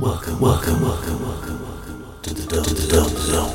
Welcome, welcome, welcome, welcome, welcome to the Dome, zone.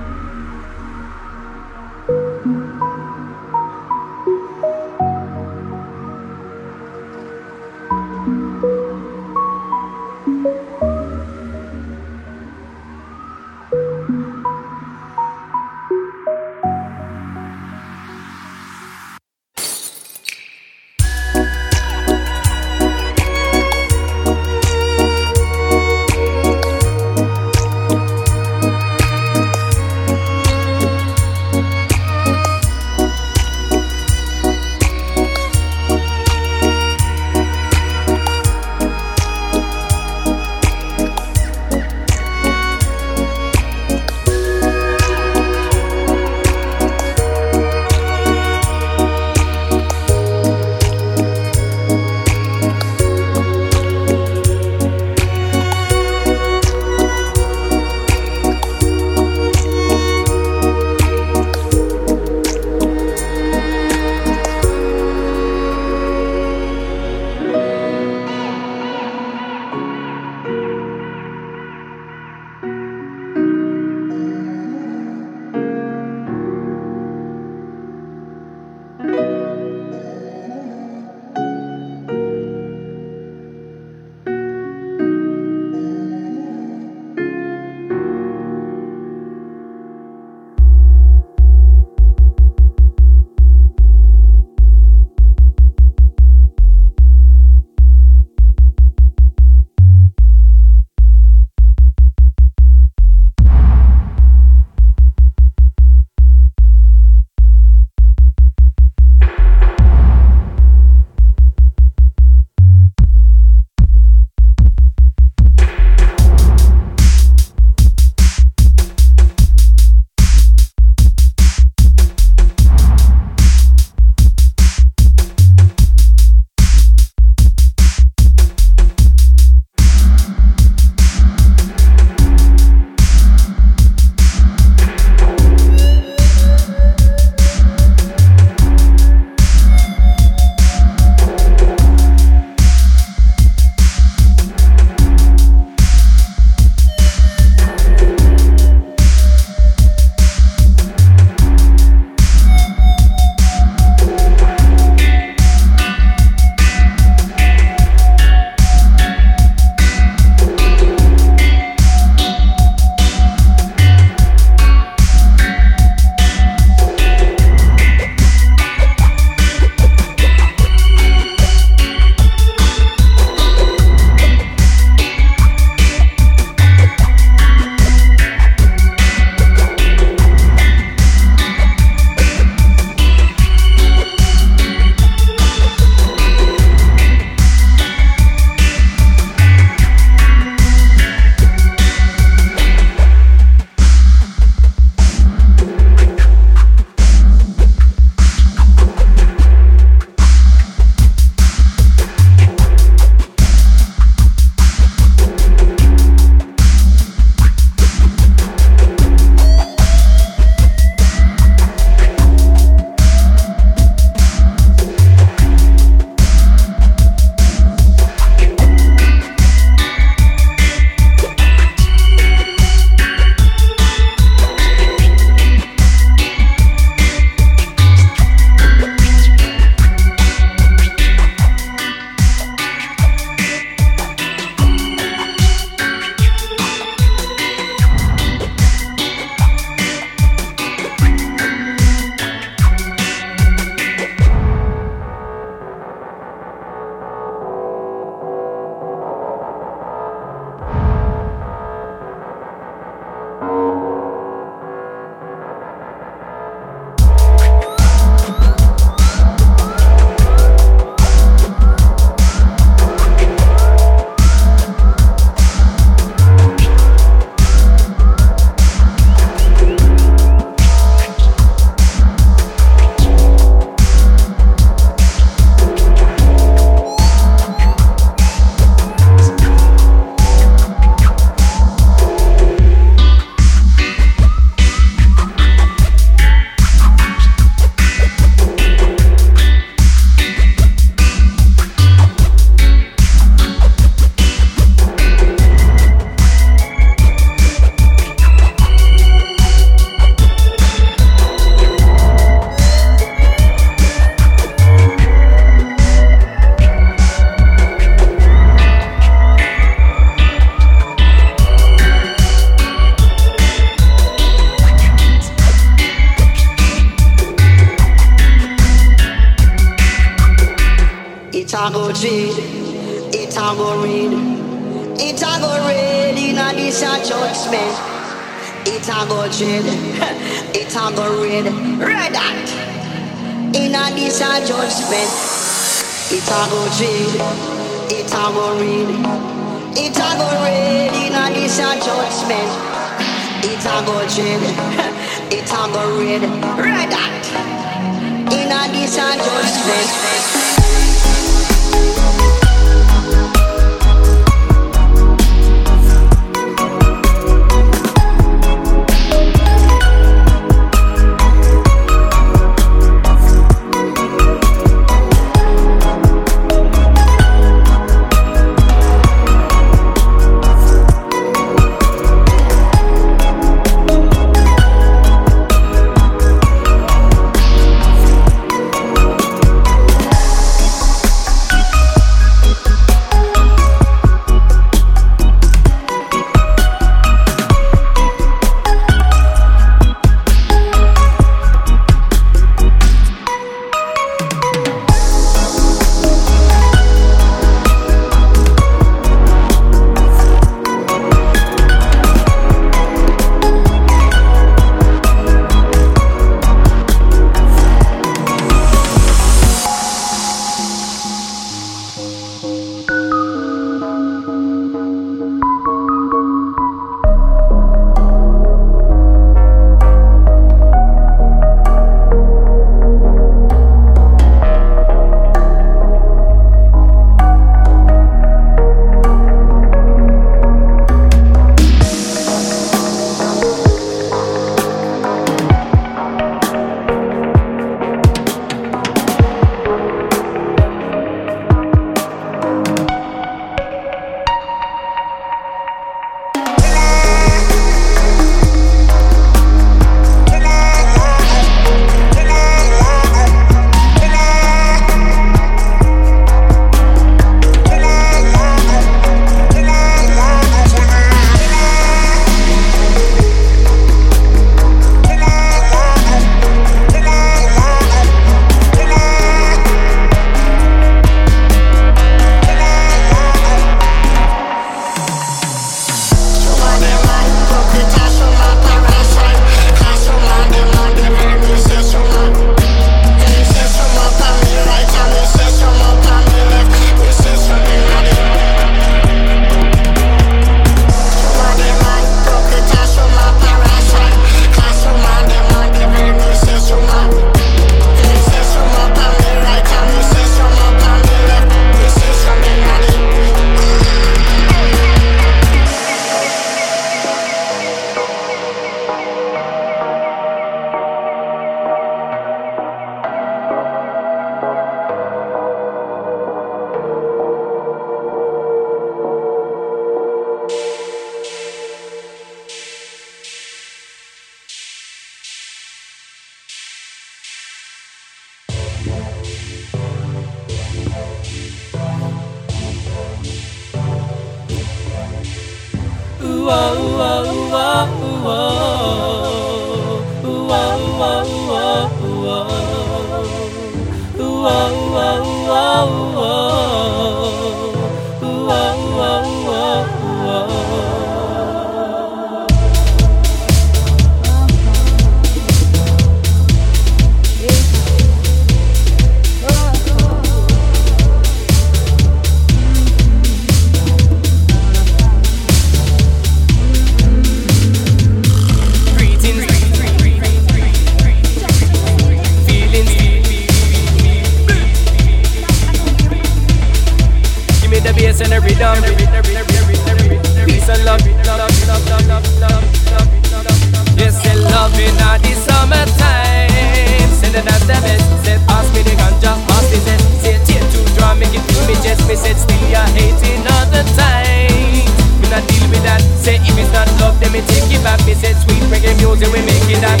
just me said still you're hating all the time. Me not deal with that. Say if it's not love then me take it back. Me said sweet reggae music we make it up.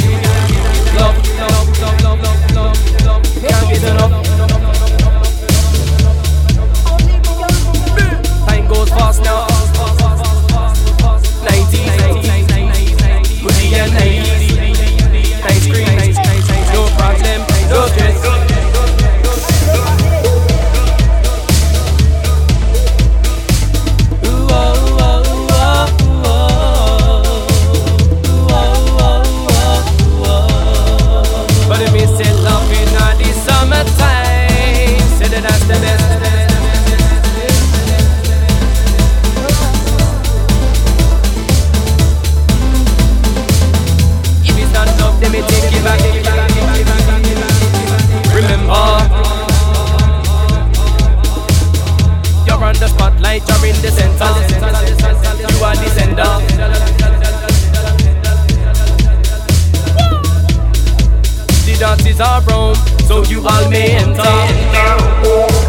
Love, love, love, love, love, love, love. Can't get enough. Time goes fast now. Nazis are Rome, so you all may enter.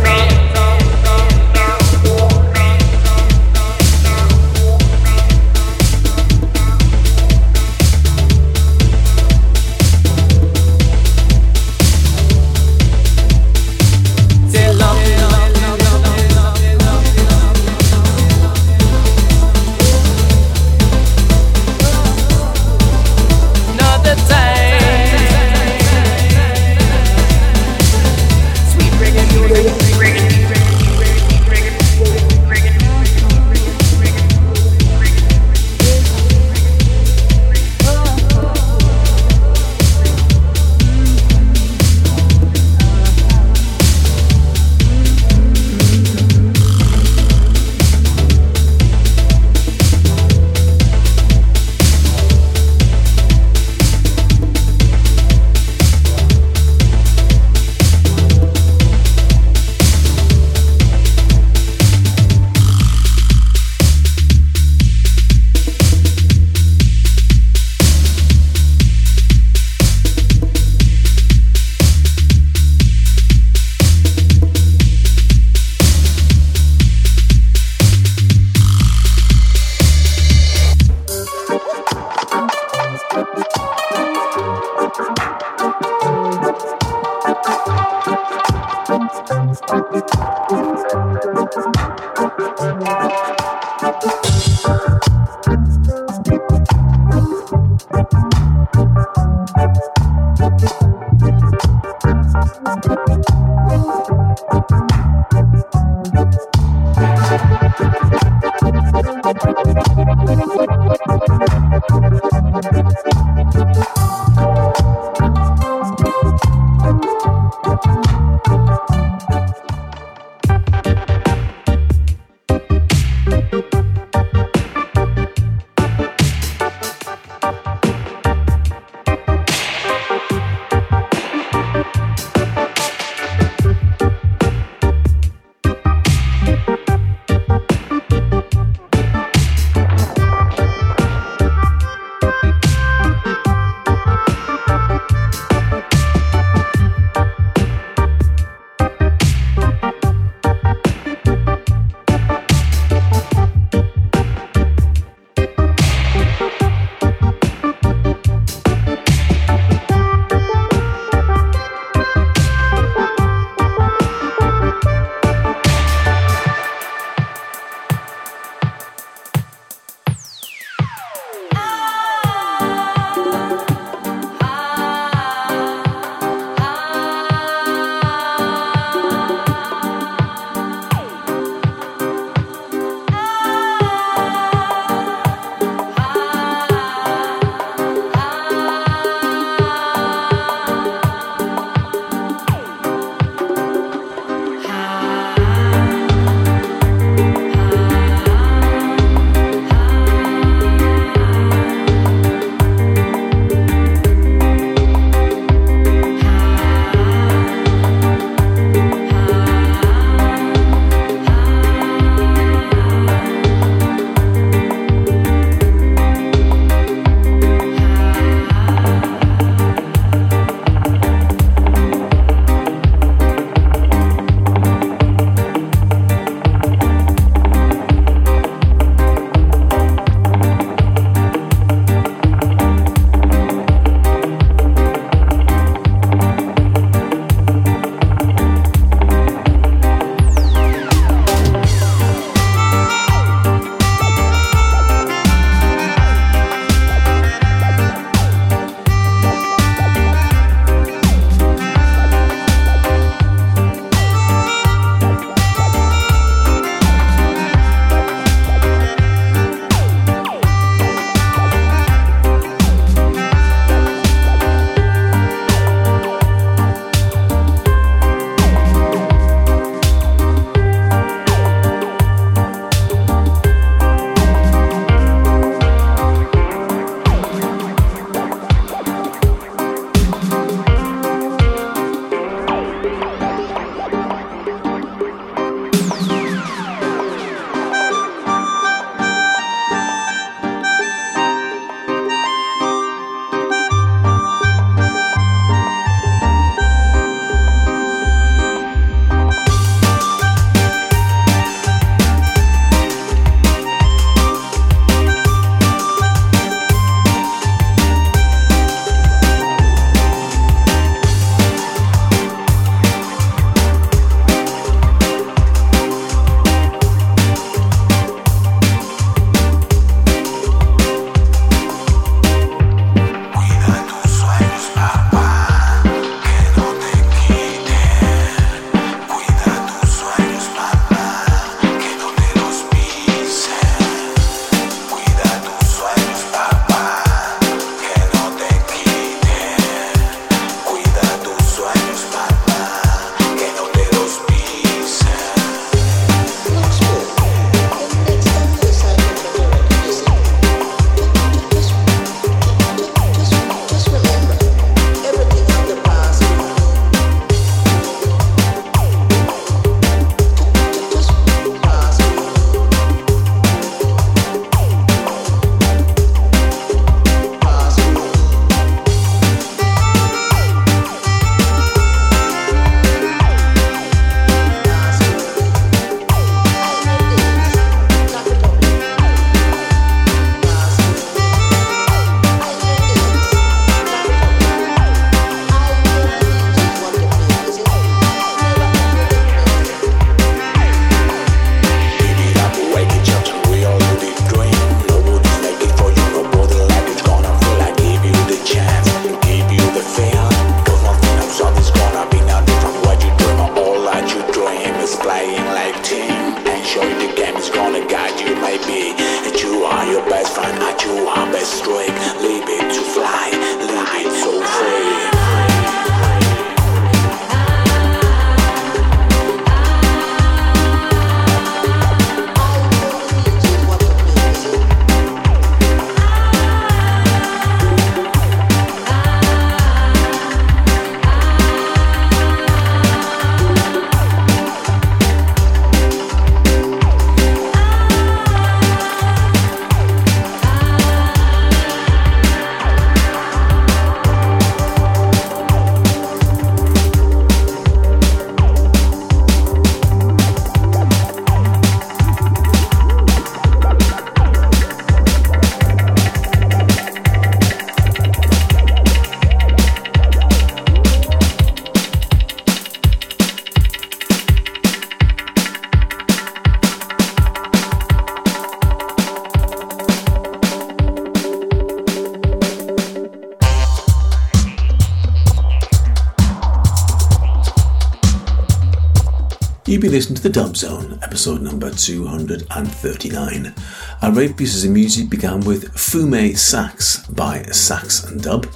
The Dub Zone, episode number 239. Our eight pieces of music began with Fumei Sax by Sax and Dub.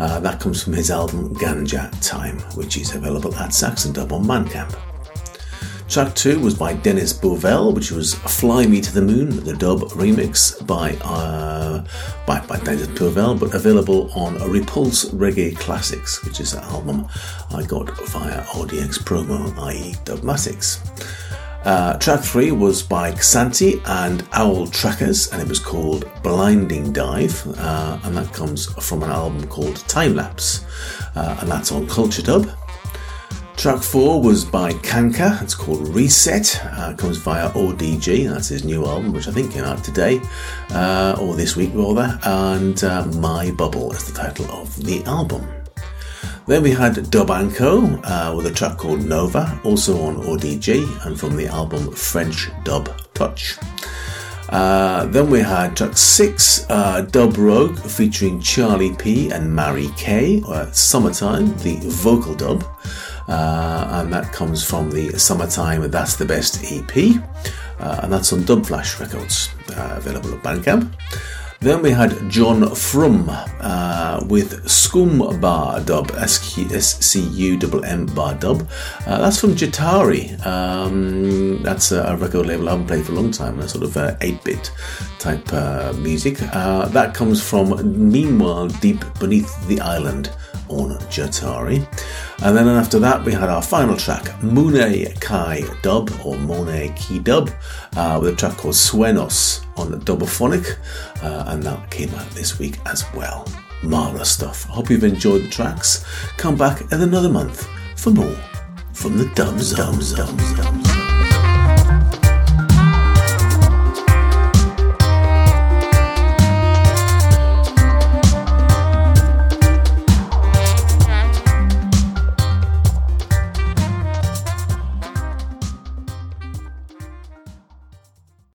Uh, that comes from his album Ganja Time, which is available at Sax and Dub on Bandcamp. Track 2 was by Dennis Bovell, which was Fly Me to the Moon, the dub remix by, uh, by, by Dennis Bovell, but available on Repulse Reggae Classics, which is an album I got via RDX promo, i.e. Dubmatics. Uh, track 3 was by Ksanti and Owl Trackers, and it was called Blinding Dive, uh, and that comes from an album called Time Lapse, uh, and that's on Culture Dub. Track four was by Kanka. It's called Reset. Uh, comes via ODG. That's his new album, which I think came out today uh, or this week rather. And uh, My Bubble is the title of the album. Then we had Dubanko uh, with a track called Nova, also on ODG, and from the album French Dub Touch. Uh, then we had track six, uh, Dub Rogue, featuring Charlie P and Mari K, uh, Summertime, the vocal dub and that comes from the Summertime That's the Best EP, uh, and that's on Dubflash Records, uh, available at Bandcamp. Then we had John Frum uh, with Scum Bar Dub, S C U M Bar Dub. Uh, that's from Jahtari. Um, that's a, record label I haven't played for a long time, a sort of 8 uh, type uh, music. Uh, that comes from Meanwhile Deep Beneath the Island on Jahtari. And then after that, we had our final track, Mune Kai Dub or Mone Ki Dub, uh, with a track called Suenos on Dubophonic, uh, and that came out this week as well. Marvelous stuff. I hope you've enjoyed the tracks. Come back in another month for more from the Dub Zone.